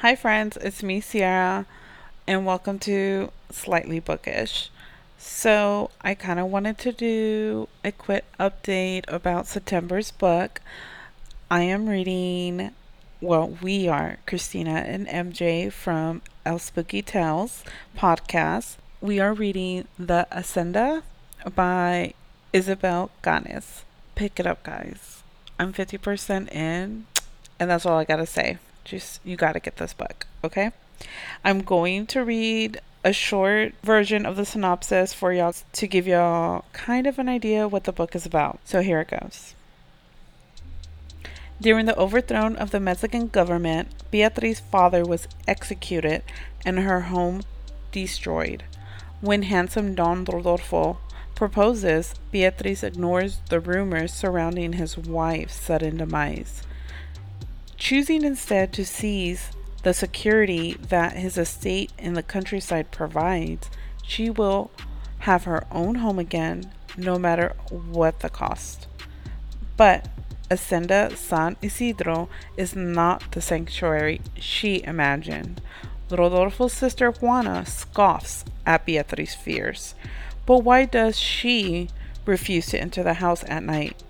Hi, friends, it's me, Sierra, and welcome to Slightly Bookish. So, I kind of wanted to do a quick update about September's book. I am reading, well, we are, Christina and MJ from El Spooky Tales podcast. We are reading The Hacienda by Isabel Cañas. Pick it up, guys. I'm 50% in, and that's all I gotta say. Just, you gotta get this book, okay? I'm going to read a short version of the synopsis for y'all to give y'all kind of an idea what the book is about. So here it goes. During the overthrow of the Mexican government, Beatrice's father was executed and her home destroyed. When handsome Don Rodolfo proposes, Beatrice ignores the rumors surrounding his wife's sudden demise. Choosing instead to seize the security that his estate in the countryside provides, she will have her own home again, no matter what the cost. But Hacienda San Isidro is not the sanctuary she imagined. Rodolfo's sister Juana scoffs at Beatrice's fears. But why does she refuse to enter the house at night?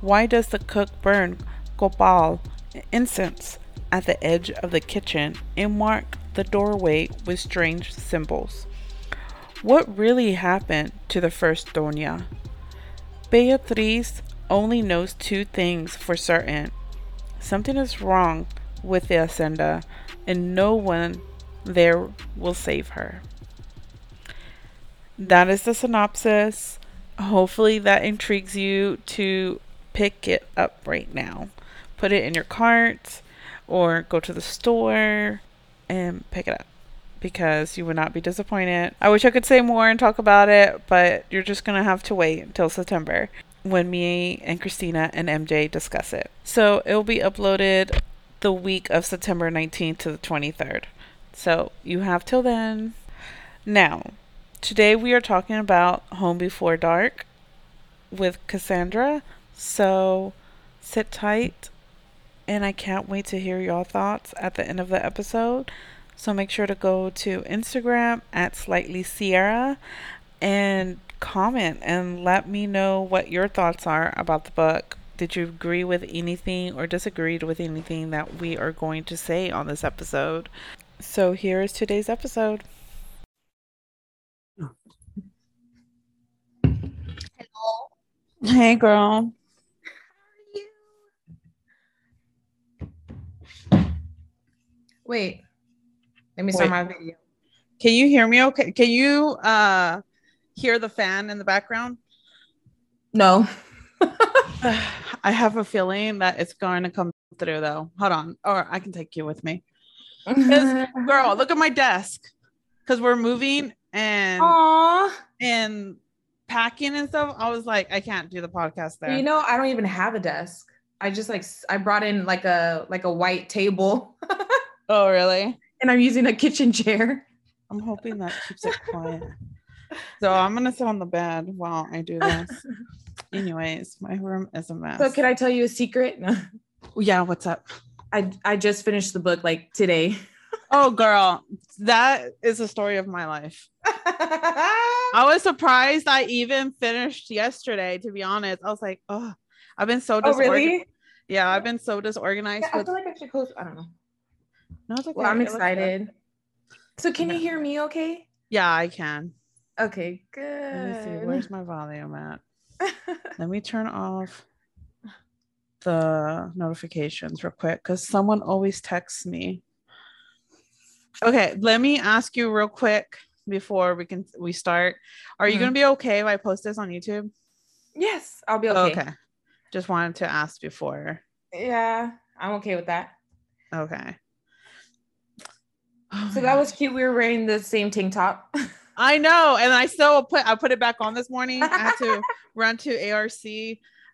Why does the cook burn copal incense at the edge of the kitchen and mark the doorway with strange symbols? What really happened to the first Doña? Beatriz only knows two things for certain. Something is wrong with the Hacienda, and no one there will save her that is the synopsis. Hopefully, that intrigues you to pick it up right now. Put it in your cart or go to the store and pick it up because you would not be disappointed. I wish I could say more and talk about it, but you're just going to have to wait until September when me and Christina and MJ discuss it. So it will be uploaded the week of September 19th to the 23rd. So you have till then. Now, Today we are talking about Home Before Dark with Cassandra. So sit tight and I can't wait to hear your thoughts at the end of the episode. So make sure to go to Instagram at Slightly Sierra and comment and let me know what your thoughts are about the book. Did you agree with anything or disagreed with anything that we are going to say on this episode? So here is today's episode. Hello. Hey, girl. Wait, let me start Wait. my video. Can you hear me okay? Can you uh hear the fan in the background? No. I have a feeling that it's going to come through though. Hold on. Or I can take you with me. Girl, look at my desk. Cause we're moving and Aww. and packing and stuff, I was like, I can't do the podcast there. You know, I don't even have a desk. I just like I brought in like a like a white table. oh, really? And I'm using a kitchen chair. I'm hoping that keeps it quiet. So I'm gonna sit on the bed while I do this. Anyways, my room is a mess. So can I tell you a secret? yeah, what's up? I I just finished the book like today. oh girl, that is the story of my life. I was surprised I even finished yesterday, to be honest. I was like, oh, I've been so disorganized. Oh, really? Yeah, I've been so disorganized. Yeah, with... I feel like I should close. I don't know. No, it's okay. Well, I'm excited. So can you hear me okay? Yeah, I can. Okay, good. Let me see. Where's my volume at? Let me turn off the notifications real quick because someone always texts me. Okay, let me ask you real quick before we can we start. Are you mm-hmm. gonna be okay if I post this on YouTube? Yes, I'll be okay. Okay. Just wanted to ask before. Yeah, I'm okay with that. Okay. Oh so that was cute. We were wearing the same tank top. I know, and I still put I put it back on this morning. I had to run to ARC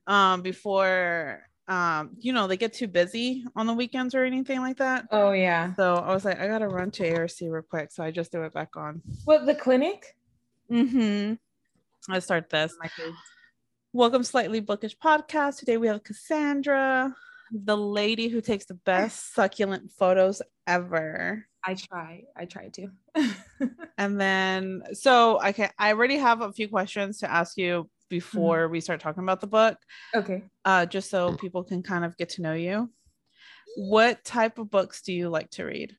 um before um, you know, they get too busy on the weekends or anything like that. Oh yeah. So I was like, I gotta run to ARC real quick. So I just threw it back on. What the clinic? Mm-hmm. Let's start this. Welcome, Slightly Bookish Podcast. Today we have Cassandra. The lady who takes the best succulent photos ever. I try. I try to. and then, so okay, I already have a few questions to ask you before mm-hmm. we start talking about the book. Okay. Uh, just so people can kind of get to know you. What type of books do you like to read?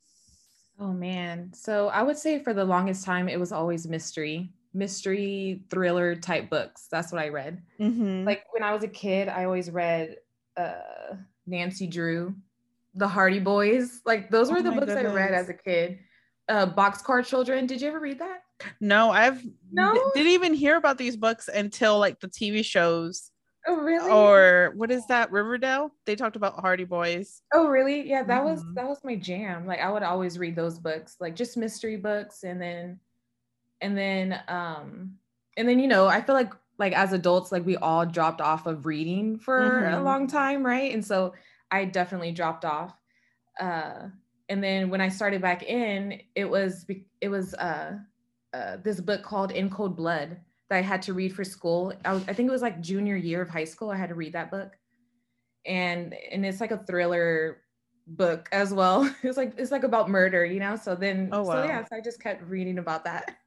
Oh man. So I would say for the longest time it was always mystery, mystery thriller type books. That's what I read. Mm-hmm. Like when I was a kid, I always read uh, Nancy Drew, The Hardy Boys. Like those were oh the books goodness. I read as a kid. Uh, Boxcar Children. Did you ever read that? No, I've no didn't even hear about these books until like the TV shows. Oh really? Or what is that? Riverdale? They talked about Hardy Boys. Oh really? Yeah, that mm-hmm. was that was my jam. Like I would always read those books, like just mystery books, and then and then um and then you know I feel like like as adults like we all dropped off of reading for mm-hmm. a long time, right? And so I definitely dropped off. Uh, and then when I started back in, it was it was uh, uh, this book called In Cold Blood that I had to read for school. I, was, I think it was like junior year of high school. I had to read that book, and and it's like a thriller book as well. It's like it's like about murder, you know. So then, oh, wow. so yeah, so I just kept reading about that.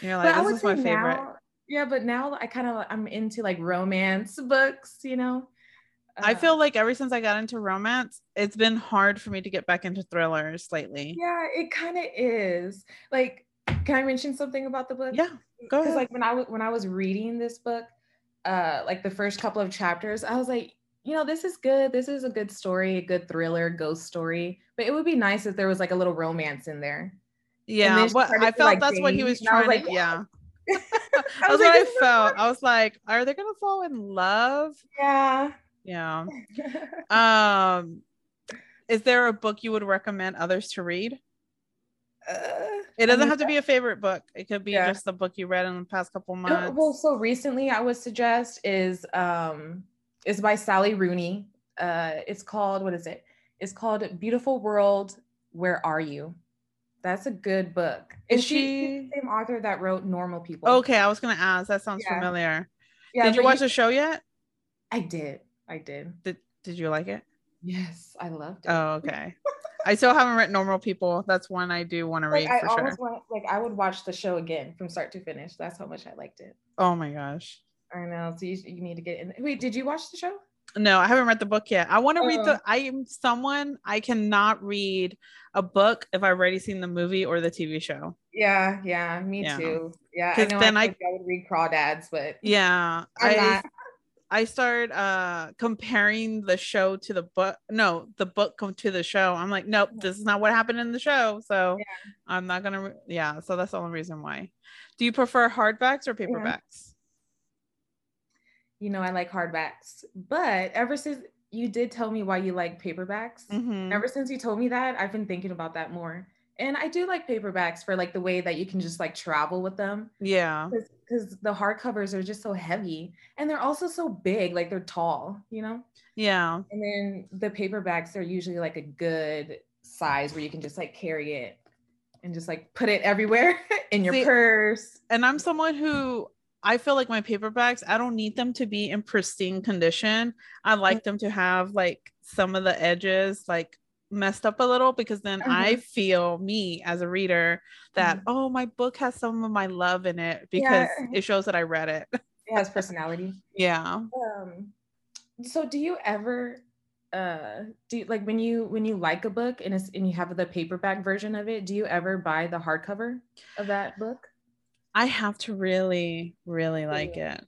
You're like, this is my favorite. Now, yeah, but now I kind of I'm into like romance books, you know. Uh, I feel like ever since I got into romance, it's been hard for me to get back into thrillers lately. Yeah, it kind of is. Like, can I mention something about the book? Yeah, go ahead. Like when I was when I was reading this book, uh, like the first couple of chapters, I was like, you know, this is good. This is a good story, a good thriller, ghost story. But it would be nice if there was like a little romance in there. Yeah, what I felt like, that's what he was trying was like, to. Yeah. That's what I felt. I was like, are they gonna fall in love? Yeah. Yeah. um, is there a book you would recommend others to read? Uh, it doesn't have to be a favorite book. It could be yeah. just the book you read in the past couple months. Well, so recently I would suggest is um is by Sally Rooney. Uh, it's called what is it? It's called Beautiful World. Where are you? That's a good book. Is she, she the same author that wrote Normal People? Okay, I was gonna ask. That sounds yeah. familiar. Yeah, did you watch you, the show yet? I did. I did. Did Did you like it? Yes, I loved it. Oh, okay. I still haven't read Normal People. That's one I do want to like, read I for sure. Want, like I would watch the show again from start to finish. That's how much I liked it. Oh my gosh. I know. So you, you need to get in. Wait, did you watch the show? No, I haven't read the book yet. I want to read the. Oh. I am someone I cannot read a book if I've already seen the movie or the TV show. Yeah, yeah, me yeah. too. Yeah, I know. Then I, I, I, would read crawdads, but yeah, I'm I not. I start uh comparing the show to the book. No, the book to the show. I'm like, nope, this is not what happened in the show. So yeah. I'm not gonna. Re- yeah, so that's the only reason why. Do you prefer hardbacks or paperbacks? Yeah you know, I like hardbacks. But ever since you did tell me why you like paperbacks, mm-hmm. ever since you told me that, I've been thinking about that more. And I do like paperbacks for like the way that you can just like travel with them. Yeah. Because the hardcovers are just so heavy and they're also so big, like they're tall, you know? Yeah. And then the paperbacks are usually like a good size where you can just like carry it and just like put it everywhere in your See, purse. And I'm someone who I feel like my paperbacks, I don't need them to be in pristine condition. I like mm-hmm. them to have like some of the edges like messed up a little because then mm-hmm. I feel me as a reader that mm-hmm. oh my book has some of my love in it because yeah. it shows that I read it. It has personality. yeah. Um so do you ever uh do you, like when you when you like a book and it's and you have the paperback version of it, do you ever buy the hardcover of that book? I have to really, really like it.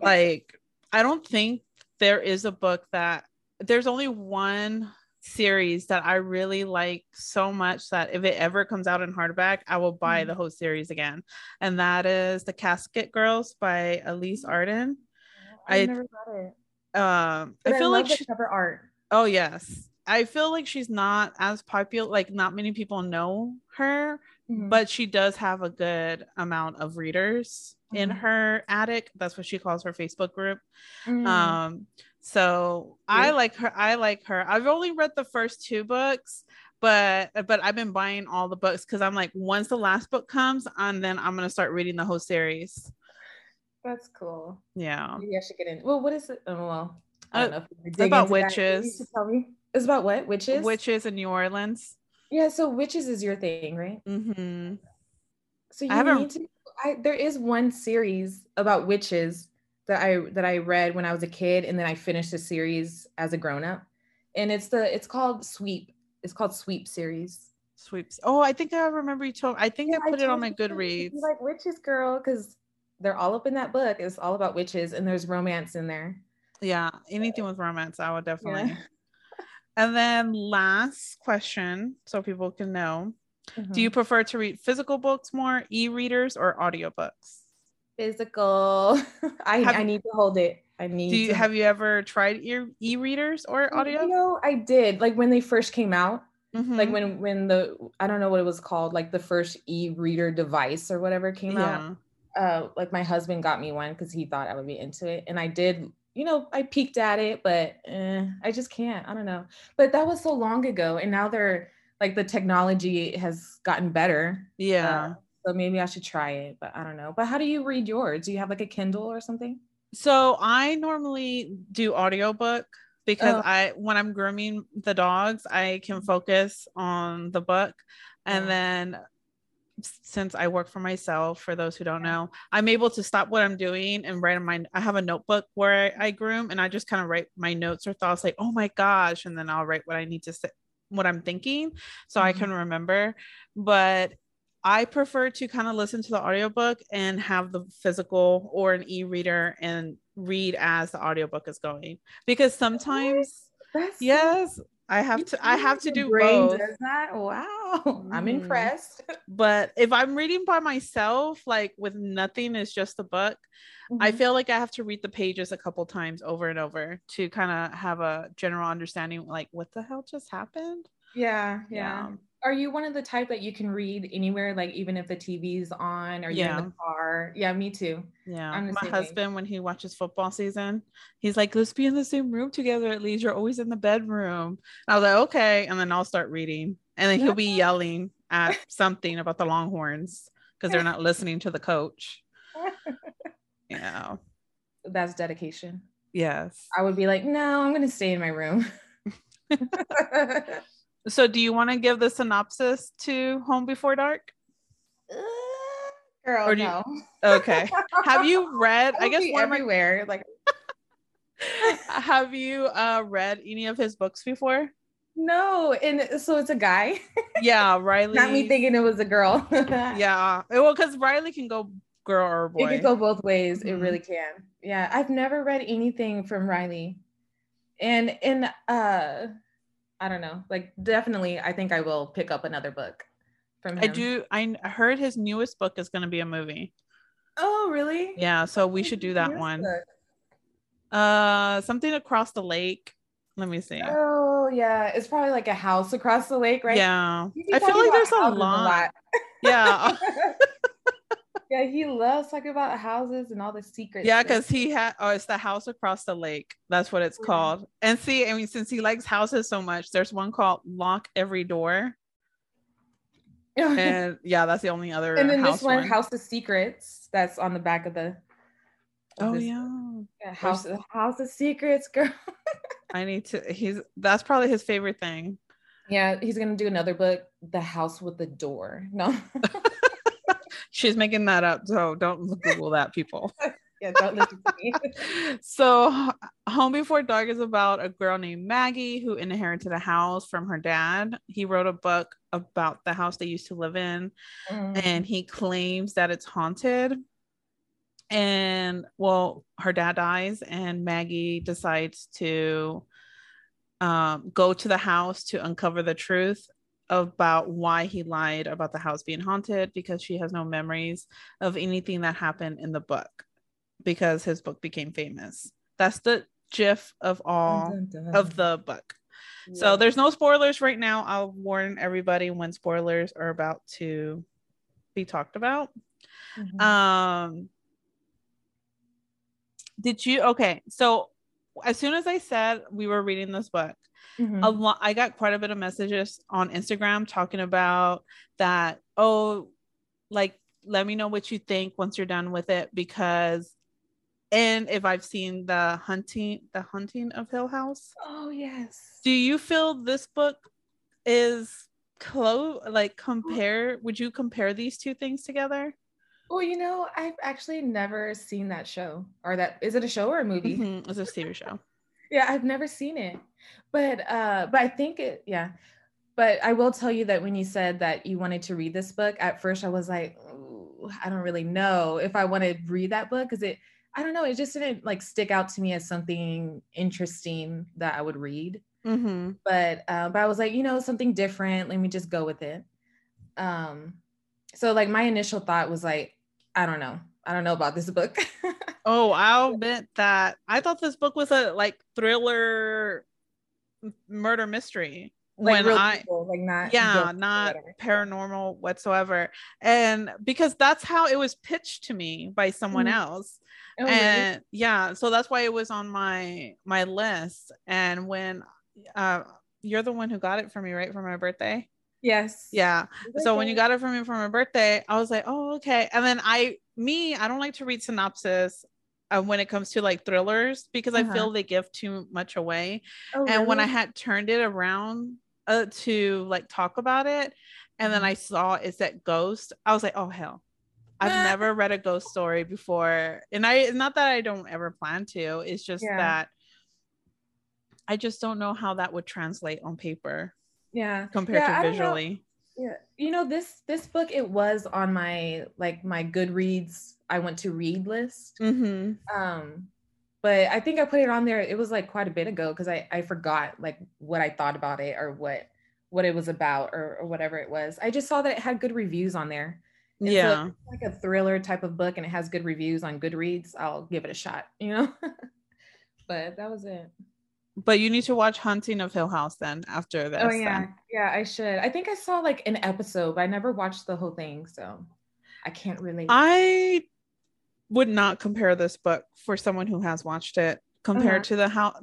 Like, I don't think there is a book that there's only one series that I really like so much that if it ever comes out in hardback, I will buy mm-hmm. the whole series again. And that is The Casket Girls by Alys Arden. I never got it. Um, I feel I like she, cover art. Oh yes, I feel like she's not as popular. Like not many people know her, mm-hmm. but she does have a good amount of readers mm-hmm. in her attic. That's what she calls her Facebook group. Mm-hmm. Um, so yeah. I like her. I like her. I've only read the first two books, but but I've been buying all the books because I'm like, once the last book comes, and then I'm gonna start reading the whole series. That's cool. Yeah. Maybe I should get in. Well, what is it? Oh, well, I don't uh, know if about witches. Tell me. It's about what? Witches? Witches in New Orleans. Yeah, so witches is your thing, right? Mm-hmm. So you I need to I there is one series about witches that I that I read when I was a kid and then I finished the series as a grown up. And it's the it's called Sweep. It's called Sweep series. Sweeps. Oh, I think I remember you told I think yeah, I put I it on my Goodreads. Like witches girl cuz they're all up in that book. It's all about witches and there's romance in there. Yeah, anything with romance, I would definitely. Yeah. And then last question, so people can know. Mm-hmm. Do you prefer to read physical books more, e-readers, or audiobooks? Physical. I, have, I need to hold it. I need. Do you, to... have you ever tried e- e-readers or audio? You know, I did. Like when they first came out. Mm-hmm. Like when when the I don't know what it was called, like the first e-reader device or whatever came yeah. out. Uh, like my husband got me one because he thought I would be into it, and I did you know, I peeked at it, but eh, I just can't. I don't know. But that was so long ago, and now they're like the technology has gotten better. Yeah. Uh, so maybe I should try it, but I don't know. But how do you read yours? Do you have like a Kindle or something? So I normally do audiobook because oh. I when I'm grooming the dogs, I can focus on the book. And yeah. then since I work for myself, for those who don't know, I'm able to stop what I'm doing and write in my. I have a notebook where I, I groom, and I just kind of write my notes or thoughts, like "Oh my gosh," and then I'll write what I need to say, what I'm thinking, so mm-hmm. I can remember. But I prefer to kind of listen to the audiobook and have the physical or an e-reader and read as the audiobook is going because sometimes yes I have to I have to do brain both. Does that? Wow. Mm. I'm impressed. But if I'm reading by myself, like with nothing, it's just a book, mm-hmm. I feel like I have to read the pages a couple times over and over to kind of have a general understanding like what the hell just happened? Yeah, yeah. yeah are you one of the type that you can read anywhere, like even if the TV's on or you're in the car? Yeah, me too. Yeah. My husband, way. when he watches football season, he's like, let's be in the same room together at least. You're always in the bedroom. And I was like, okay. And then I'll start reading. And then he'll be yelling at something about the Longhorns because they're not listening to the coach. Yeah. That's dedication. Yes. I would be like, no, I'm gonna stay in my room. So, do you want to give the synopsis to Home Before Dark? Uh, girl, or no. You, okay. Have you read? I guess everywhere. My, like, have you uh, read any of his books before? No, and so it's a guy. Yeah, Riley. Not me thinking it was a girl. yeah, well, because Riley can go girl or boy. It can go both ways. Mm-hmm. It really can. Yeah, I've never read anything from Riley, and and uh I don't know. Like definitely I think I will pick up another book from him. I do I heard his newest book is going to be a movie. Oh, really? Yeah, so we should do that one. Book? Uh something across the lake. Let me see. Oh, yeah. It's probably like a house across the lake, right? Yeah. I feel like there's a lot. a lot. Yeah. yeah, he loves talking about houses and all the secrets. Yeah, because he had oh, it's the house across the lake. That's what it's yeah. called. And see, I mean, since he likes houses so much, there's one called Lock Every Door. and yeah, that's the only other. And then this one, one, House of Secrets, that's on the back of the. Of oh this, yeah. yeah. House House of Secrets, girl. I need to. He's that's probably his favorite thing. Yeah, he's gonna do another book, The House with the Door. No. She's making that up. So don't Google that, people. yeah, don't listen to me. so, Home Before Dark is about a girl named Maggie who inherited a house from her dad. He wrote a book about the house they used to live in, mm. and he claims that it's haunted. And well, her dad dies, and Maggie decides to um, go to the house to uncover the truth about why he lied about the house being haunted because she has no memories of anything that happened in the book because his book became famous. That's the gif of all dun, dun, dun. of the book. Yeah. So there's no spoilers right now. I'll warn everybody when spoilers are about to be talked about. Mm-hmm. Um did you okay, so as soon as I said we were reading this book, Mm-hmm. A lot. I got quite a bit of messages on Instagram talking about that. Oh, like let me know what you think once you're done with it because and if I've seen the haunting the haunting of Hill House. Oh yes. Do you feel this book is close like compare would you compare these two things together? Well, you know, I've actually never seen that show. Or that is it a show or a movie? Mm-hmm. It's a TV show. yeah, I've never seen it. But uh but I think it yeah. But I will tell you that when you said that you wanted to read this book, at first I was like, I don't really know if I want to read that book because it I don't know, it just didn't like stick out to me as something interesting that I would read. Mm-hmm. But uh, but I was like, you know, something different. Let me just go with it. Um, so like my initial thought was like, I don't know, I don't know about this book. oh, I'll admit that I thought this book was a like thriller murder mystery like when I people, like not yeah not paranormal whatsoever and because that's how it was pitched to me by someone mm-hmm. else oh, and really? yeah so that's why it was on my my list and when uh you're the one who got it for me right for my birthday yes yeah so when you got it for me for my birthday i was like oh okay and then i me i don't like to read synopsis uh, when it comes to like thrillers because uh-huh. I feel they give too much away. Oh, and really? when I had turned it around uh, to like talk about it and then mm-hmm. I saw it that ghost, I was like, oh hell. I've never read a ghost story before. And I not that I don't ever plan to, it's just yeah. that I just don't know how that would translate on paper. Yeah. Compared yeah, to visually. Yeah. You know, this this book it was on my like my Goodreads I went to read list. Mm-hmm. Um but I think I put it on there. It was like quite a bit ago because I I forgot like what I thought about it or what what it was about or, or whatever it was. I just saw that it had good reviews on there. And yeah, so like a thriller type of book, and it has good reviews on Goodreads. I'll give it a shot. You know, but that was it. But you need to watch Haunting of Hill House then after this. Oh yeah, then. yeah, I should. I think I saw like an episode, but I never watched the whole thing, so I can't really. I would not compare this book for someone who has watched it compared uh-huh. to the how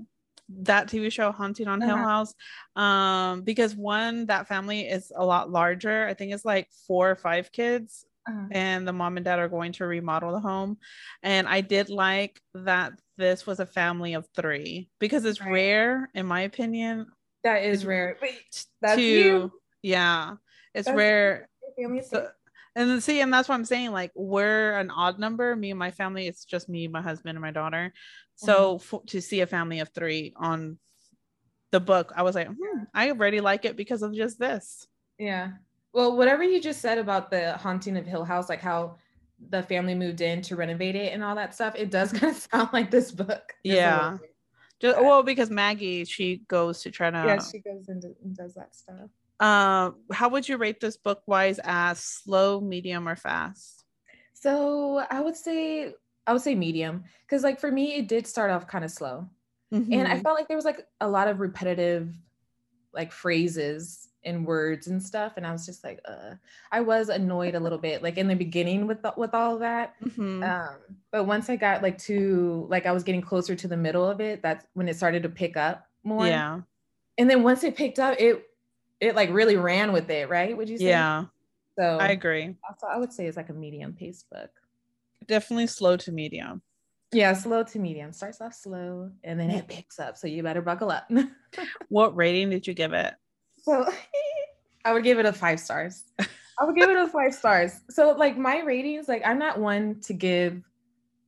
that TV show Haunting on uh-huh. Hill House um because one that family is a lot larger I think it's like four or five kids uh-huh. and the mom and dad are going to remodel the home and I did like that this was a family of 3 because it's right. rare in my opinion that is rare but that's to, you yeah it's that's rare so, and then see, and that's what I'm saying. Like we're an odd number. Me and my family, it's just me, my husband, and my daughter. So mm-hmm. for, to see a family of three on the book, I was like, hmm, I already like it because of just this. Yeah. Well, whatever you just said about the haunting of Hill House, like how the family moved in to renovate it and all that stuff, it does kind of sound like this book. Yeah. Just, well, because Maggie, she goes to try to. Yeah, she goes and does that stuff. Uh, how would you rate this book wise as slow, medium, or fast? So I would say I would say medium because like for me it did start off kind of slow, mm-hmm. and I mm-hmm. felt like there was like a lot of repetitive like phrases and words and stuff, and I was just like, uh, I was annoyed a little bit like in the beginning with the, with all of that. Mm-hmm. Um, but once I got like to like I was getting closer to the middle of it, that's when it started to pick up more. Yeah. And then once it picked up, it it like really ran with it, right? Would you say? Yeah. So I agree. Also, I would say it's like a medium paced book. Definitely slow to medium. Yeah, slow to medium. Starts off slow and then it picks up. So you better buckle up. what rating did you give it? So I would give it a five stars. I would give it a five stars. So like my ratings, like I'm not one to give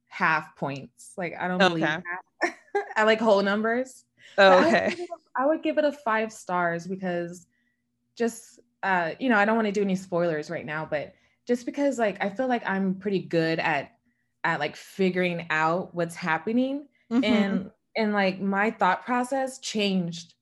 half points. Like I don't believe okay. I like whole numbers. Oh, okay. I would, a, I would give it a five stars because just uh, you know, I don't want to do any spoilers right now, but just because like I feel like I'm pretty good at at like figuring out what's happening mm-hmm. and and like my thought process changed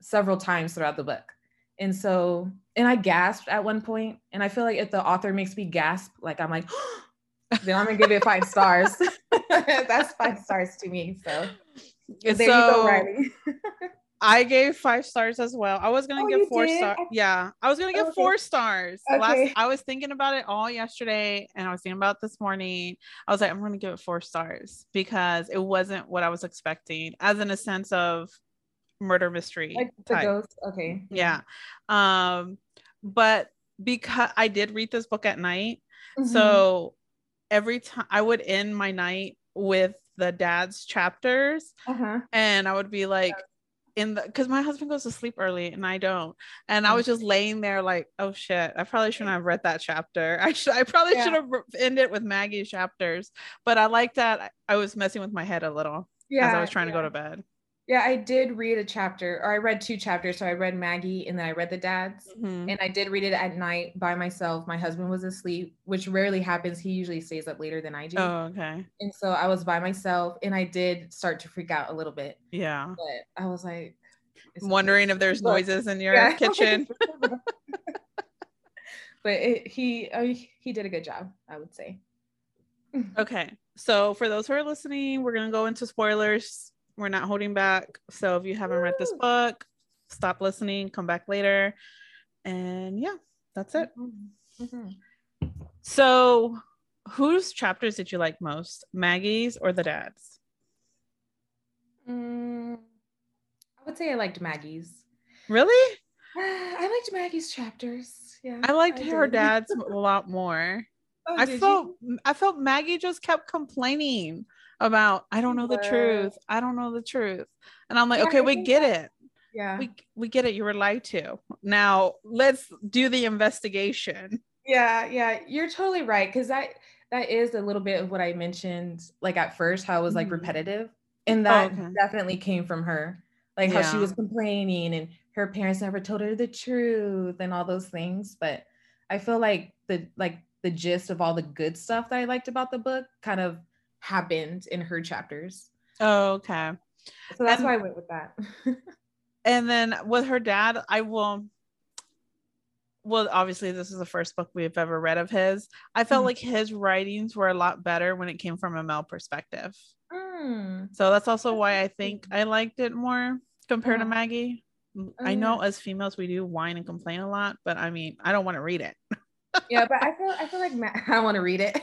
several times throughout the book. And so and I gasped at one point and I feel like if the author makes me gasp like I'm like then I'm gonna give it five stars. That's five stars to me. So there so, you go, Riley. I gave five stars as well. I was gonna oh, give four stars. Yeah, I was gonna give okay. four stars. Okay. Last, I was thinking about it all yesterday, and I was thinking about this morning. I was like, I'm gonna give it four stars because it wasn't what I was expecting, as in a sense of murder mystery. Like the type. ghost. Okay. Yeah. Um, but because I did read this book at night, mm-hmm. so every time I would end my night with the dad's chapters, Uh-huh. and I would be like. In the because my husband goes to sleep early and I don't, and I was just laying there like, oh shit, I probably shouldn't have read that chapter. I should, I probably Yeah. should have ended with Maggie's chapters, but I like that I was messing with my head a little Yeah. as I was trying to go to bed. Yeah, I did read a chapter, or I read two chapters. So I read Maggie and then I read the dad's. Mhm. And I did read it at night by myself. My husband was asleep, which rarely happens. He usually stays up later than I do. Oh, okay. And so I was by myself and I did start to freak out a little bit. Yeah. But I was like. Wondering if there's noises in your Yeah. kitchen. but it, he uh, he did a good job, I would say. Okay. So for those who are listening, we're gonna go into spoilers. We're not holding back. So if you haven't read this book, stop listening, come back later. And yeah, that's it. Mhm. So whose chapters did you like most? Maggie's or the dad's? Mm, I would say I liked Maggie's. Really? I liked Maggie's chapters. Yeah. I liked her did. dad's a lot more. Oh, I did you? felt I felt Maggie just kept complaining about I don't know the truth. I don't know the truth. And I'm like, Yeah, okay, I we get that- it. Yeah. We we get it. You were lied to. Now let's do the investigation. yeah, yeah. You're totally right. Cause that that is a little bit of what I mentioned, like at first, how it was like Mhm. repetitive. And that okay. definitely came from her. Like how she was complaining and her parents never told her the truth and all those things. But I feel like the like the gist of all the good stuff that I liked about the book kind of happened in her chapters. Oh, okay. So that's And- why I went with that. And then with her dad, I will. Well, obviously, this is the first book we've ever read of his. I felt Mhm. like his writings were a lot better when it came from a male perspective. Mm. So that's also why I think I liked it more compared to Uh-huh. Maggie. I know as females we do whine and complain a lot, but I mean, I don't want to read it. yeah, but I feel I feel like Ma- I want to read it.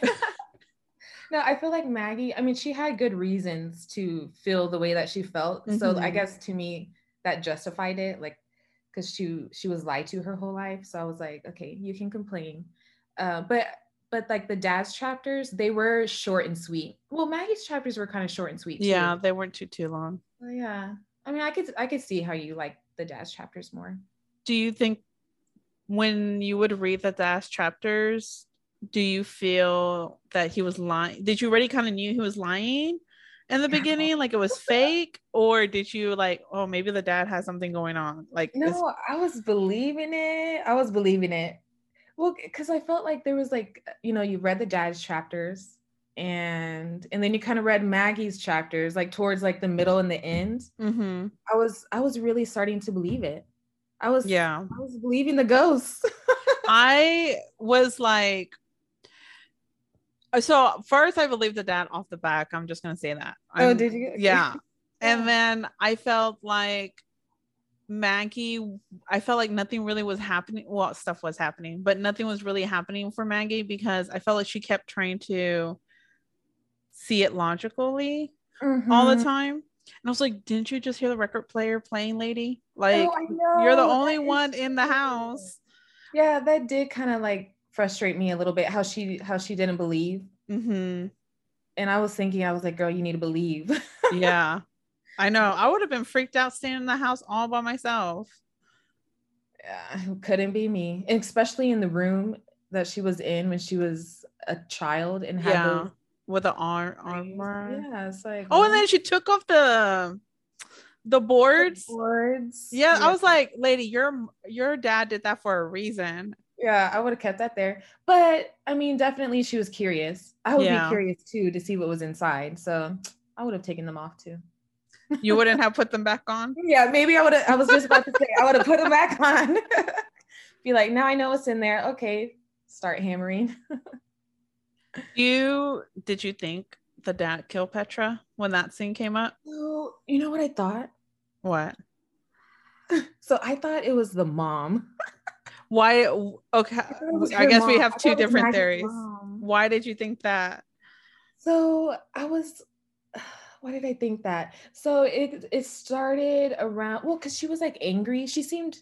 No, I feel like Maggie. I mean, she had good reasons to feel the way that she felt. So I Mhm. guess to me that justified it, like because she she was lied to her whole life. So I was like, okay, you can complain, uh, but but like the dad's chapters, they were short and sweet. Well, Maggie's chapters were kind of short and sweet. Too. Yeah, they weren't too too long. Yeah. I mean, I could I could see how you like the dad's chapters more. Do you think when you would read the dash chapters, do you feel that he was lying? Did you already kind of knew he was lying in the beginning, like it was fake, or did you like, oh, maybe the dad has something going on? Like, No, I was believing it. I was believing it. Well, because I felt like there was like, you know, you read the dad's chapters and and then you kind of read Maggie's chapters, like towards like the middle and the end. Mhm. I was I was really starting to believe it. I was yeah. I was believing the ghosts. I was like, so first I believed the dad off the back. I'm just gonna say that. oh, I'm- did you? Yeah. And then I felt like Maggie, I felt like nothing really was happening. Well, stuff was happening, but nothing was really happening for Maggie because I felt like she kept trying to see it logically all the Mhm. time. And I was like, didn't you just hear the record player playing, lady? Like, Oh, you're the only one in the house. Yeah, that did kind of like frustrate me a little bit how she how she didn't believe. hmm And I was thinking, I was like, girl, you need to believe. Yeah. I know. I would have been freaked out staying in the house all by myself. Yeah, couldn't be me, And especially in the room that she was in when she was a child and had Yeah. those With the arm armor. Yeah, it's like Oh, and then she took off the the boards. boards. Yeah, I was like, lady, your your dad did that for a reason. Yeah, I would have kept that there. But I mean, definitely she was curious. I would Yeah. be curious too to see what was inside. So I would have taken them off too. You wouldn't have put them back on. Yeah, maybe I would have. I was just about to say I would have put them back on. be like, now I know what's in there. Okay, start hammering. You did you think the dad killed Petra when that scene came up? So you know what I thought? What? So I thought it was the mom. Why? Okay, I guess we have two thought it was different theories. mom. Why did you think that? So I was, why did I think that? So it it started around well, because she was like angry. She seemed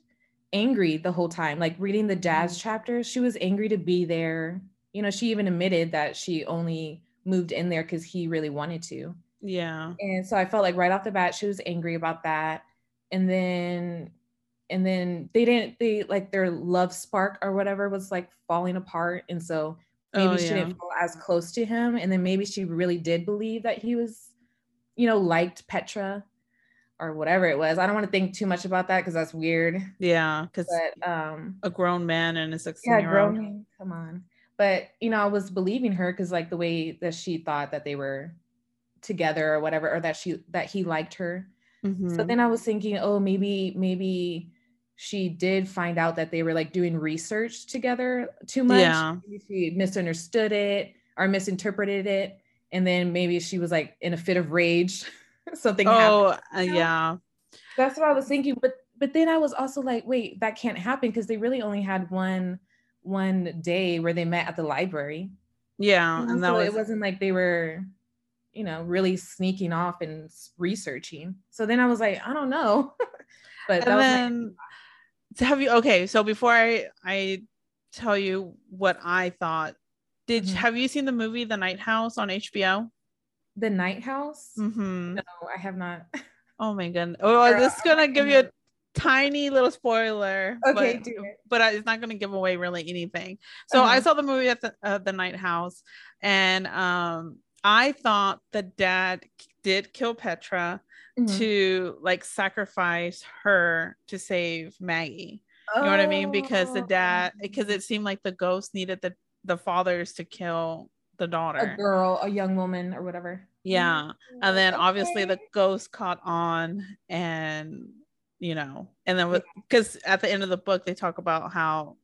angry the whole time. Like reading the dad's mm. chapters, she was angry to be there. You know, she even admitted that she only moved in there because he really wanted to. Yeah. And so I felt like right off the bat she was angry about that. And then and then they didn't they like their love spark or whatever was like falling apart and so maybe oh, she yeah. didn't feel as close to him and then maybe she really did believe that he was you know liked Petra or whatever it was. I don't want to think too much about that because that's weird. Yeah, because um, a grown man and a sixteen yeah, year old. Come on. But you know, I was believing her because like the way that she thought that they were together or whatever, or that she that he liked her. Mm-hmm. So then I was thinking, oh, maybe maybe she did find out that they were like doing research together too much. Yeah. Maybe she misunderstood it or misinterpreted it, and then maybe she was like in a fit of rage. Something. Oh, happened, uh, yeah. That's what I was thinking, but but then I was also like, wait, that can't happen because they really only had one one day where they met at the library. Yeah, and, and that so was... it wasn't like they were, you know, really sneaking off and researching. So then I was like, I don't know. but and then my- have you okay? So before I I tell you what I thought, did mm-hmm. have you seen the movie The Night House on HBO? The Night House? Mm-hmm. No, I have not. Oh my goodness! Oh, this is gonna give you a tiny little spoiler. Okay, but, but it's not going to give away really anything. So uh-huh. I saw the movie at the, uh, the night house, and um, I thought the dad did kill Petra mm-hmm. to like sacrifice her to save Maggie. You know what I mean? Because the dad, oh. because it seemed like the ghost needed the the fathers to kill the daughter, a girl, a young woman, or whatever. Yeah, and then okay. obviously the ghost caught on and you know, and then because at the end of the book they talk about how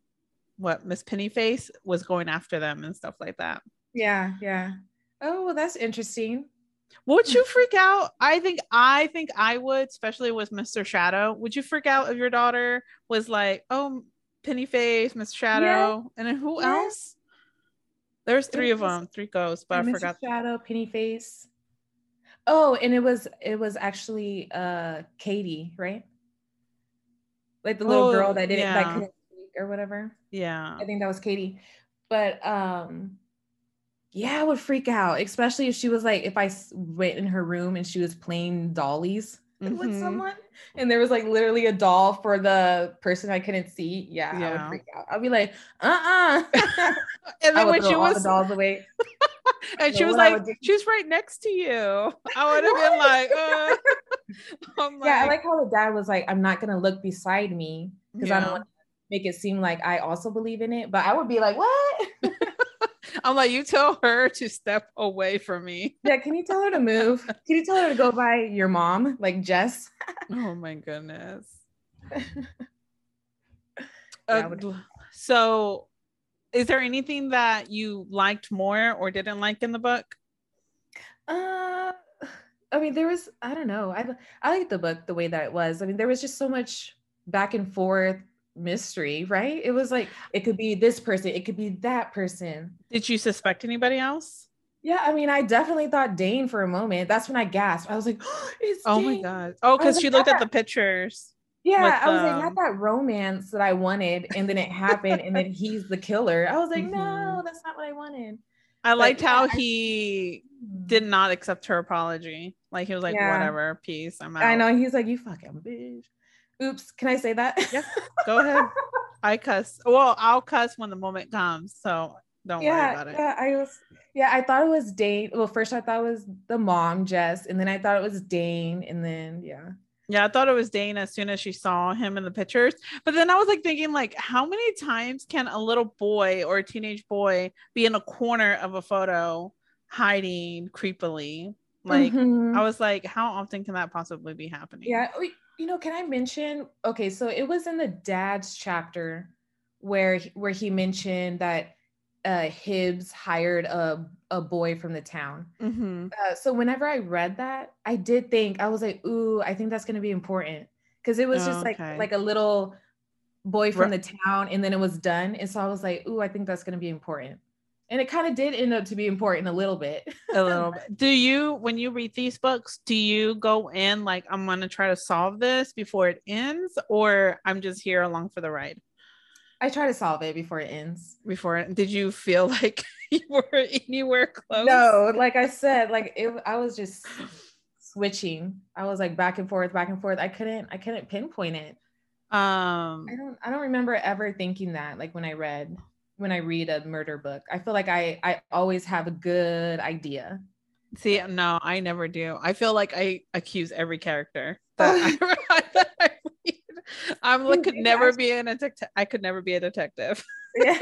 what Miss Pennyface was going after them and stuff like that. Yeah, yeah. Oh, well, that's interesting. Would you freak out? I think I think I would, especially with Mr. Shadow. Would you freak out if your daughter was like, "Oh, Pennyface, Mr. Shadow," yeah. and then who yeah. else? There's three of them, three ghosts, but I forgot. Shadow, Pennyface. Oh, and it was it was actually uh Katie, right? like the little oh, girl that didn't yeah. that couldn't speak or whatever. Yeah, I think that was Katie. But um, yeah, I would freak out, especially if she was like, if I went in her room and she was playing dollies mm-hmm. with someone, and there was like literally a doll for the person I couldn't see. Yeah, yeah. I would freak out. I'd be like, uh, uh and then when she was the dolls away. and she was like, she's right next to you. I would have been like, uh. like, yeah, I like how the dad was like, I'm not gonna look beside me because yeah. I don't want to make it seem like I also believe in it. But I would be like, what? I'm like, you tell her to step away from me. Yeah, can you tell her to move? Can you tell her to go by your mom, like Jess? oh my goodness. uh, so, is there anything that you liked more or didn't like in the book? Uh, I mean, there was I don't know. I I like the book the way that it was. I mean, there was just so much back and forth mystery, right? It was like it could be this person, it could be that person. Did you suspect anybody else? Yeah, I mean, I definitely thought Dane for a moment. That's when I gasped. I was like, oh, "It's oh my god!" Oh, because she looked at the pictures. Yeah, with, I was like, not that romance that I wanted, and then it happened, and then he's the killer. I was like, mm-hmm. no, that's not what I wanted. I but, liked how he did not accept her apology. Like he was like, yeah. whatever, peace. I'm out. I know. He's like, you fucking bitch. Oops. Can I say that? Yeah. Go ahead. I cuss. Well, I'll cuss when the moment comes. So don't yeah, worry about it. Yeah, I was yeah, I thought it was Dane. Well, first I thought it was the mom, Jess, and then I thought it was Dane, and then yeah. Yeah, I thought it was Dane as soon as she saw him in the pictures. But then I was like thinking, like, how many times can a little boy or a teenage boy be in a corner of a photo hiding creepily? Like, mm-hmm. I was like, how often can that possibly be happening? Yeah, you know, can I mention? Okay, so it was in the dad's chapter where where he mentioned that uh Hibbs hired a a boy from the town. Mm-hmm. Uh, so whenever I read that, I did think I was like, "Ooh, I think that's going to be important," because it was just like like a little boy from the town, and then it was done, and so I was like, "Ooh, I think that's going to be important." And it kind of did end up to be important a little bit. a little bit. Do you, when you read these books, do you go in like I'm going to try to solve this before it ends, or I'm just here along for the ride? I try to solve it before it ends. Before it did you feel like you were anywhere close? No, like I said, like it, I was just switching. I was like back and forth, back and forth. I couldn't, I couldn't pinpoint it. Um, I don't, I don't remember ever thinking that. Like when I read, when I read a murder book, I feel like I, I always have a good idea. See, no, I never do. I feel like I accuse every character that, I, that I read. I'm like could never be a detective. I could never be a detective. yeah,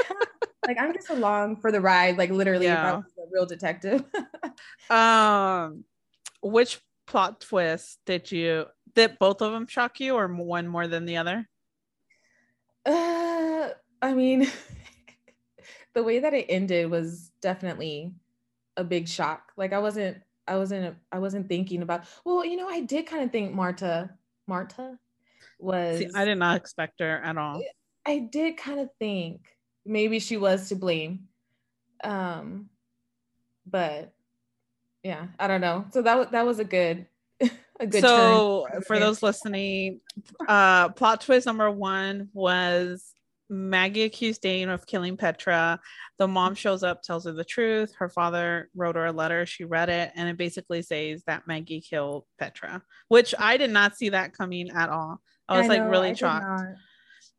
like I'm just along for the ride. Like literally, yeah. if I was a real detective. um, which plot twist did you did both of them shock you, or one more than the other? Uh, I mean, the way that it ended was definitely a big shock. Like I wasn't I wasn't I wasn't thinking about well, you know, I did kind of think Marta Marta was See, I did not expect her at all. I did kind of think maybe she was to blame. Um but yeah, I don't know. So that that was a good a good so for those listening uh plot twist number one was Maggie accused Dane of killing Petra. The mom shows up, tells her the truth. Her father wrote her a letter. She read it, and it basically says that Maggie killed Petra, which I did not see that coming at all. I was I like know, really I shocked.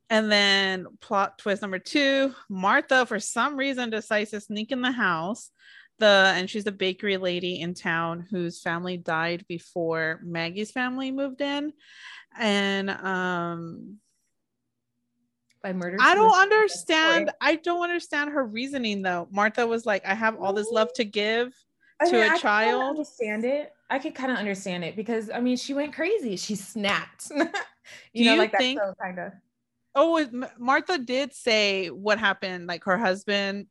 And then plot twist number two Martha, for some reason, decides to sneak in the house. The and she's a bakery lady in town whose family died before Maggie's family moved in. And um by murder. I don't understand. I don't understand her reasoning though. Martha was like, I have all this love to give I to mean, a I child. understand it. I could kind of understand it because I mean, she went crazy. She snapped. you Do know, you like think, so kind of. Oh, Martha did say what happened. Like her husband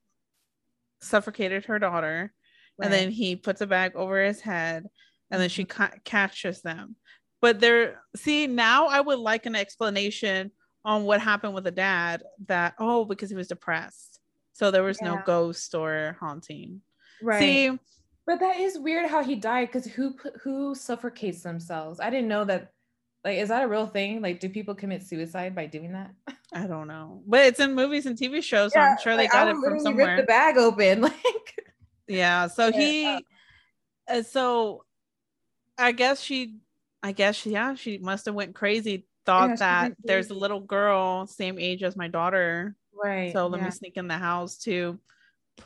suffocated her daughter, right. and then he puts a bag over his head, and then she mm-hmm. ca- catches them. But there, see, now I would like an explanation on what happened with the dad that oh because he was depressed. So there was yeah. no ghost or haunting. Right. See but that is weird how he died because who who suffocates themselves? I didn't know that like is that a real thing? Like do people commit suicide by doing that? I don't know. But it's in movies and tv shows so yeah, i'm sure like, they got it from somewhere rip the bag open like. Yeah so yeah. he uh, so i guess she i guess yeah she must have went crazy thought yeah, that there's a little girl same age as my daughter. Right. So let yeah. me sneak in the house to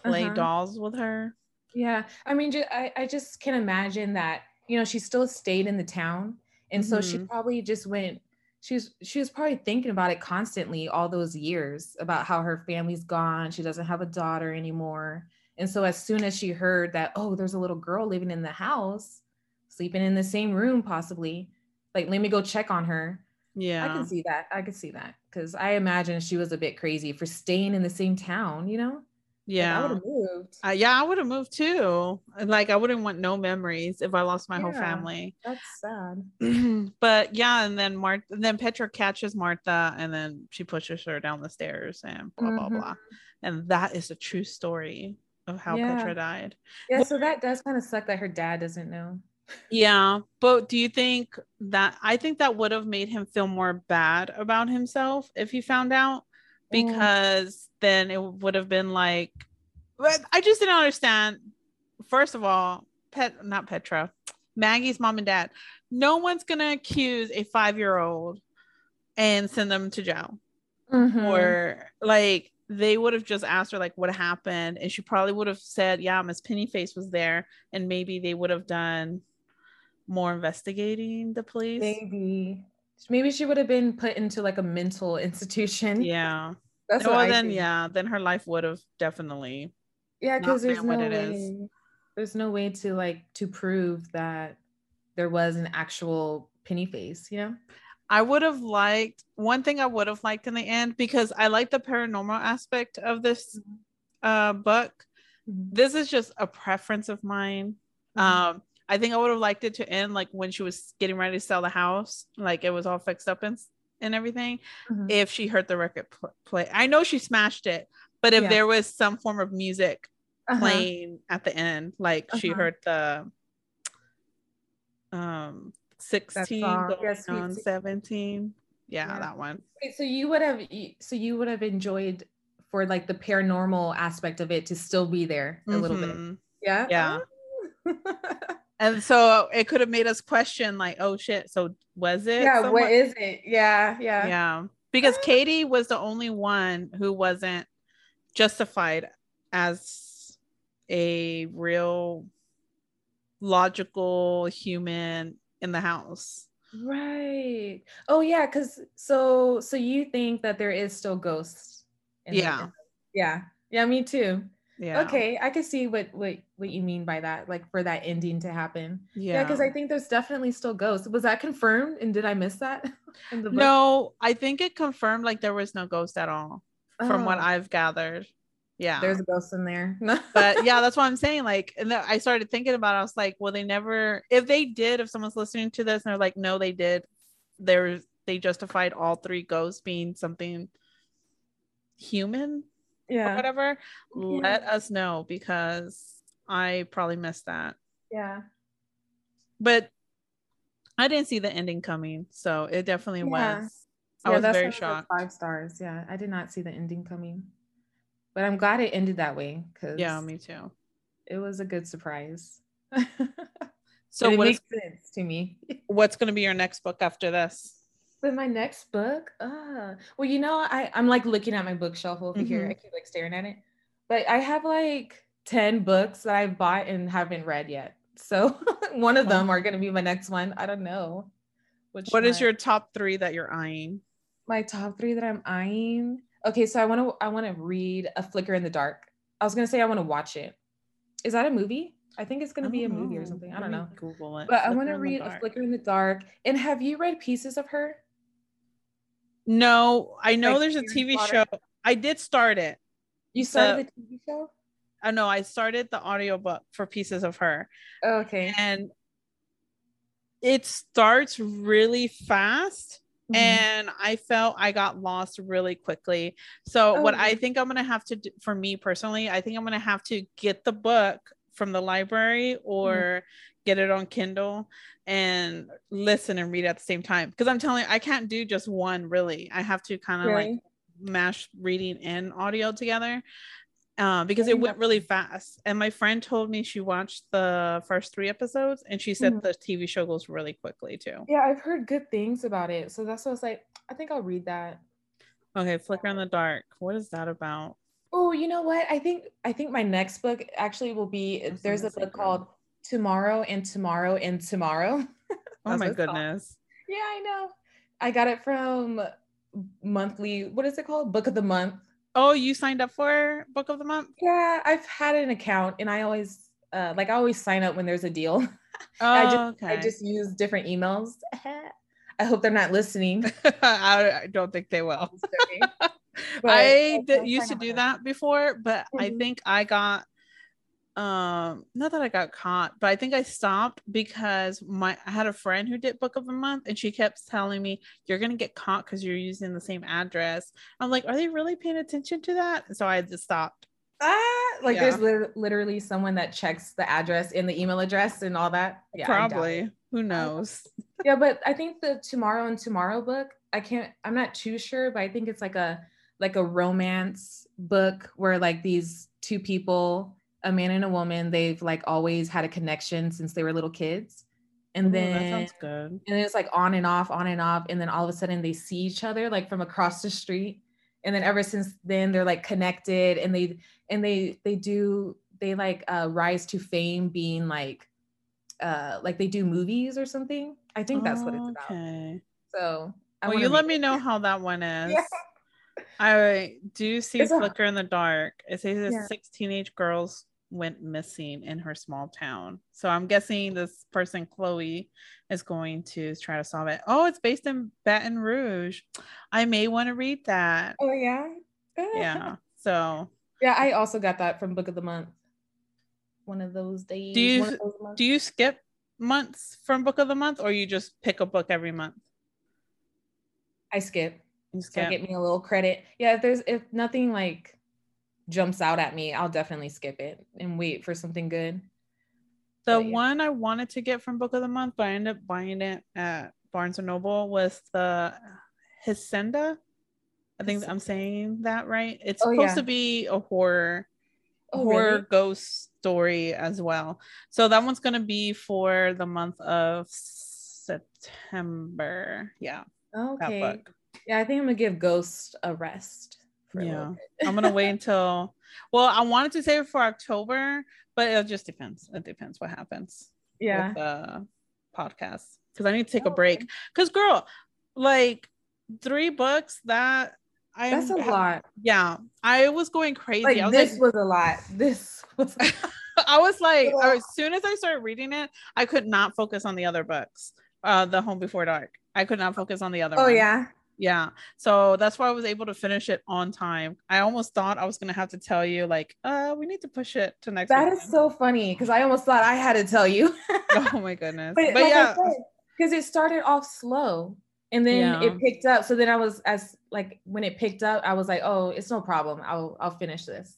play uh-huh. dolls with her. Yeah. I mean, I, I just can imagine that, you know, she still stayed in the town. And mm-hmm. so she mm-hmm. probably just went, she was, she was probably thinking about it constantly all those years about how her family's gone. She doesn't have a daughter anymore. And so as soon as she heard that, oh, there's a little girl living in the house, sleeping in the same room, possibly, like, let me go check on her yeah. I can see that. I could see that because I imagine she was a bit crazy for staying in the same town, you know? Yeah. Like I would have moved. Uh, yeah, I would have moved too. Like I wouldn't want no memories if I lost my yeah, whole family. That's sad. but yeah, and then Martha then Petra catches Martha and then she pushes her down the stairs and blah mm-hmm. blah blah. And that is a true story of how yeah. Petra died. Yeah, well, so that does kind of suck that her dad doesn't know yeah but do you think that i think that would have made him feel more bad about himself if he found out mm. because mm. then it would have been like i just didn't understand first of all pet not petra maggie's mom and dad no one's gonna accuse a five-year-old and send them to jail mm-hmm. or like they would have just asked her like what happened and she probably would have said yeah miss pennyface was there and maybe they would have done more investigating the police. Maybe. Maybe she would have been put into like a mental institution. Yeah. That's well, then think. yeah, then her life would have definitely. Yeah, because there's no way. There's no way to like to prove that there was an actual penny face. You know. I would have liked one thing I would have liked in the end because I like the paranormal aspect of this mm-hmm. uh book. Mm-hmm. This is just a preference of mine. Mm-hmm. Um I think I would have liked it to end like when she was getting ready to sell the house, like it was all fixed up and and everything. Mm-hmm. If she heard the record pl- play, I know she smashed it, but if yeah. there was some form of music uh-huh. playing at the end, like uh-huh. she heard the um 16 going yes, on 17 Yeah, yeah. that one. So you would have so you would have enjoyed for like the paranormal aspect of it to still be there a mm-hmm. little bit. Mm-hmm. Yeah. Yeah. and so it could have made us question like, oh shit, so was it? Yeah, someone? what is it? Yeah, yeah. Yeah. Because ah. Katie was the only one who wasn't justified as a real logical human in the house. Right. Oh yeah, cuz so so you think that there is still ghosts. yeah. The, yeah. Yeah, me too. Yeah. Okay, I can see what what what you mean by that, like for that ending to happen. Yeah, because yeah, I think there's definitely still ghosts. Was that confirmed? And did I miss that? no, I think it confirmed like there was no ghost at all, oh. from what oh. I've gathered yeah there's a ghost in there but yeah that's what i'm saying like and i started thinking about it, i was like well they never if they did if someone's listening to this and they're like no they did there they justified all three ghosts being something human yeah whatever yeah. let us know because i probably missed that yeah but i didn't see the ending coming so it definitely yeah. was i was very shocked five stars yeah i did not see the ending coming but I'm glad it ended that way because yeah, me too. It was a good surprise. so it makes sense to me. what's going to be your next book after this? But my next book, uh, well, you know, I I'm like looking at my bookshelf over mm-hmm. here. I keep like staring at it, but I have like ten books that I've bought and haven't read yet. So one of them are going to be my next one. I don't know. Which what is your top three that you're eyeing? My top three that I'm eyeing. Okay, so I want to I want to read A Flicker in the Dark. I was gonna say I want to watch it. Is that a movie? I think it's gonna be a movie or something. I don't know. Google it. But Flicker I want to read A Flicker in the Dark. And have you read pieces of her? No, I know like there's a TV show. I did start it. You started the, the TV show? I know I started the audiobook for pieces of her. Oh, okay. And it starts really fast Mm-hmm. And I felt I got lost really quickly. So, oh. what I think I'm going to have to do for me personally, I think I'm going to have to get the book from the library or mm-hmm. Get it on Kindle and listen and read at the same time. Because I'm telling you, I can't do just one really. I have to kind of really? like mash reading and audio together uh, because it went really fast. And my friend told me she watched the first three episodes and she said mm-hmm. the TV show goes really quickly too. Yeah, I've heard good things about it. So that's what I was like, I think I'll read that. Okay, Flicker in the Dark. What is that about? Oh, you know what? I think I think my next book actually will be there's a book called Tomorrow and Tomorrow and Tomorrow. oh my goodness. Yeah, I know. I got it from monthly, what is it called? Book of the month Oh, you signed up for Book of the Month? Yeah, I've had an account and I always uh, like I always sign up when there's a deal. Oh, I just okay. I just use different emails. I hope they're not listening. I don't think they will. I used to do that before, but mm-hmm. I think I got um not that i got caught but i think i stopped because my i had a friend who did book of the month and she kept telling me you're gonna get caught because you're using the same address. I'm like are they really paying attention to that? So i just stopped. Ah like yeah. there's li- literally someone that checks the address and the email address and all that? Yeah probably. who knows? Yeah but i think the tomorrow and tomorrow book i can't i'm not too sure but i think it's like a like a romance book where like these two people a man and a woman they've like always had a connection since they were little kids. And Ooh, then that sounds good. and then it's like on and off on and off. And then all of a sudden they see each other like from across the street. And then ever since then they're like connected. And they and they they do they like uh rise to fame being like uh like they do movies or something. I think that's what it's about. Okay. So I well you let me know how that one is. Yeah. I do see it's Flicker a, in the Dark. It says yeah. six teenage girls went missing in her small town. So I'm guessing this person, Chloe, is going to try to solve it. Oh, it's based in Baton Rouge. I may want to read that. Oh, yeah. yeah. So, yeah, I also got that from Book of the Month. One of those days. Do you do you skip months from Book of the Month, or you just pick a book every month? I skip. You skip. So get me a little credit. Yeah, if there's if nothing like jumps out at me, I'll definitely skip it and wait for something good. The yeah. one I wanted to get from Book of the Month, but I ended up buying it at Barnes and Noble was the Hacienda. I think I'm saying that right. It's oh, supposed yeah. to be a horror oh, horror really? ghost story as well. So that one's gonna be for the month of September. Yeah. Okay. Yeah, I think I'm gonna give Ghost a rest. Yeah, I'm gonna wait until. Well, I wanted to save it for October, but it just depends. It depends what happens. Yeah. With the podcast because I need to take oh, a break. Because girl, like three books that I that's a lot. Yeah, I was going crazy. Like, was this like, was a lot. This was. I was like, as soon as I started reading it, I could not focus on the other books. Uh, the Home Before Dark. I could not focus on the other. Oh one. yeah. Yeah. So that's why I was able to finish it on time. I almost thought I was gonna have to tell you, like, uh, we need to push it to next. That weekend. is so funny because I almost thought I had to tell you. oh my goodness. But, but like yeah. Because it started off slow and then yeah. it picked up. So then I was as like when it picked up, I was like, oh, it's no problem. I'll I'll finish this.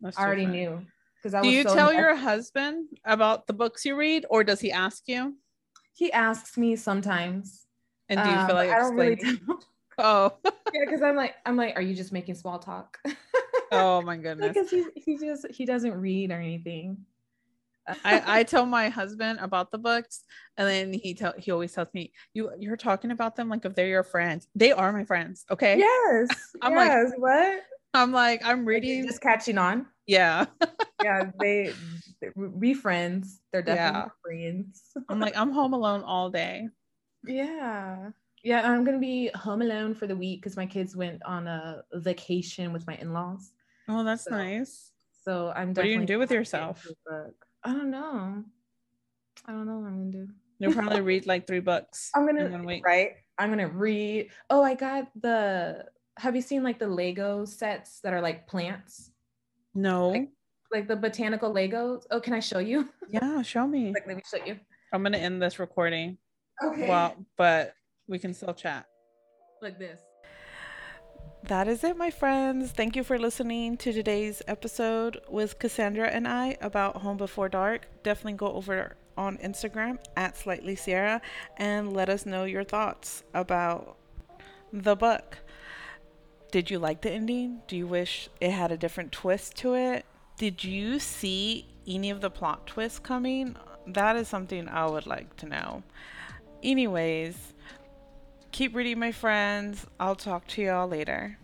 That's I already funny. knew. Because I do you so tell your husband about the books you read, or does he ask you? He asks me sometimes. And do you feel um, like I don't really Oh. yeah, because I'm like, I'm like, are you just making small talk? oh my goodness. Because he he just he doesn't read or anything. I, I tell my husband about the books and then he tell he always tells me you you're talking about them like if they're your friends they are my friends okay yes i'm yes, like what i'm like i'm reading just catching on yeah yeah they, be friends they're definitely yeah. friends i'm like i'm home alone all day yeah yeah i'm gonna be home alone for the week because my kids went on a vacation with my in-laws oh that's so, nice so i'm what are you gonna do with yourself I don't know. I don't know what I'm gonna do. You'll probably read like three books. I'm gonna right. I'm gonna read. Oh, I got the. Have you seen like the Lego sets that are like plants? No. Like, like the botanical Legos. Oh, can I show you? Yeah, show me. like, let me show you. I'm gonna end this recording. Okay. Well, but we can still chat. Like this that is it, my friends. Thank you for listening to today's episode with Cassandra and I about Home Before Dark. Definitely go over on Instagram at Slightly Sierra and let us know your thoughts about the book. Did you like the ending? Do you wish it had a different twist to it? Did you see any of the plot twists coming? That is something I would like to know. Anyways, Keep reading, my friends. I'll talk to y'all later.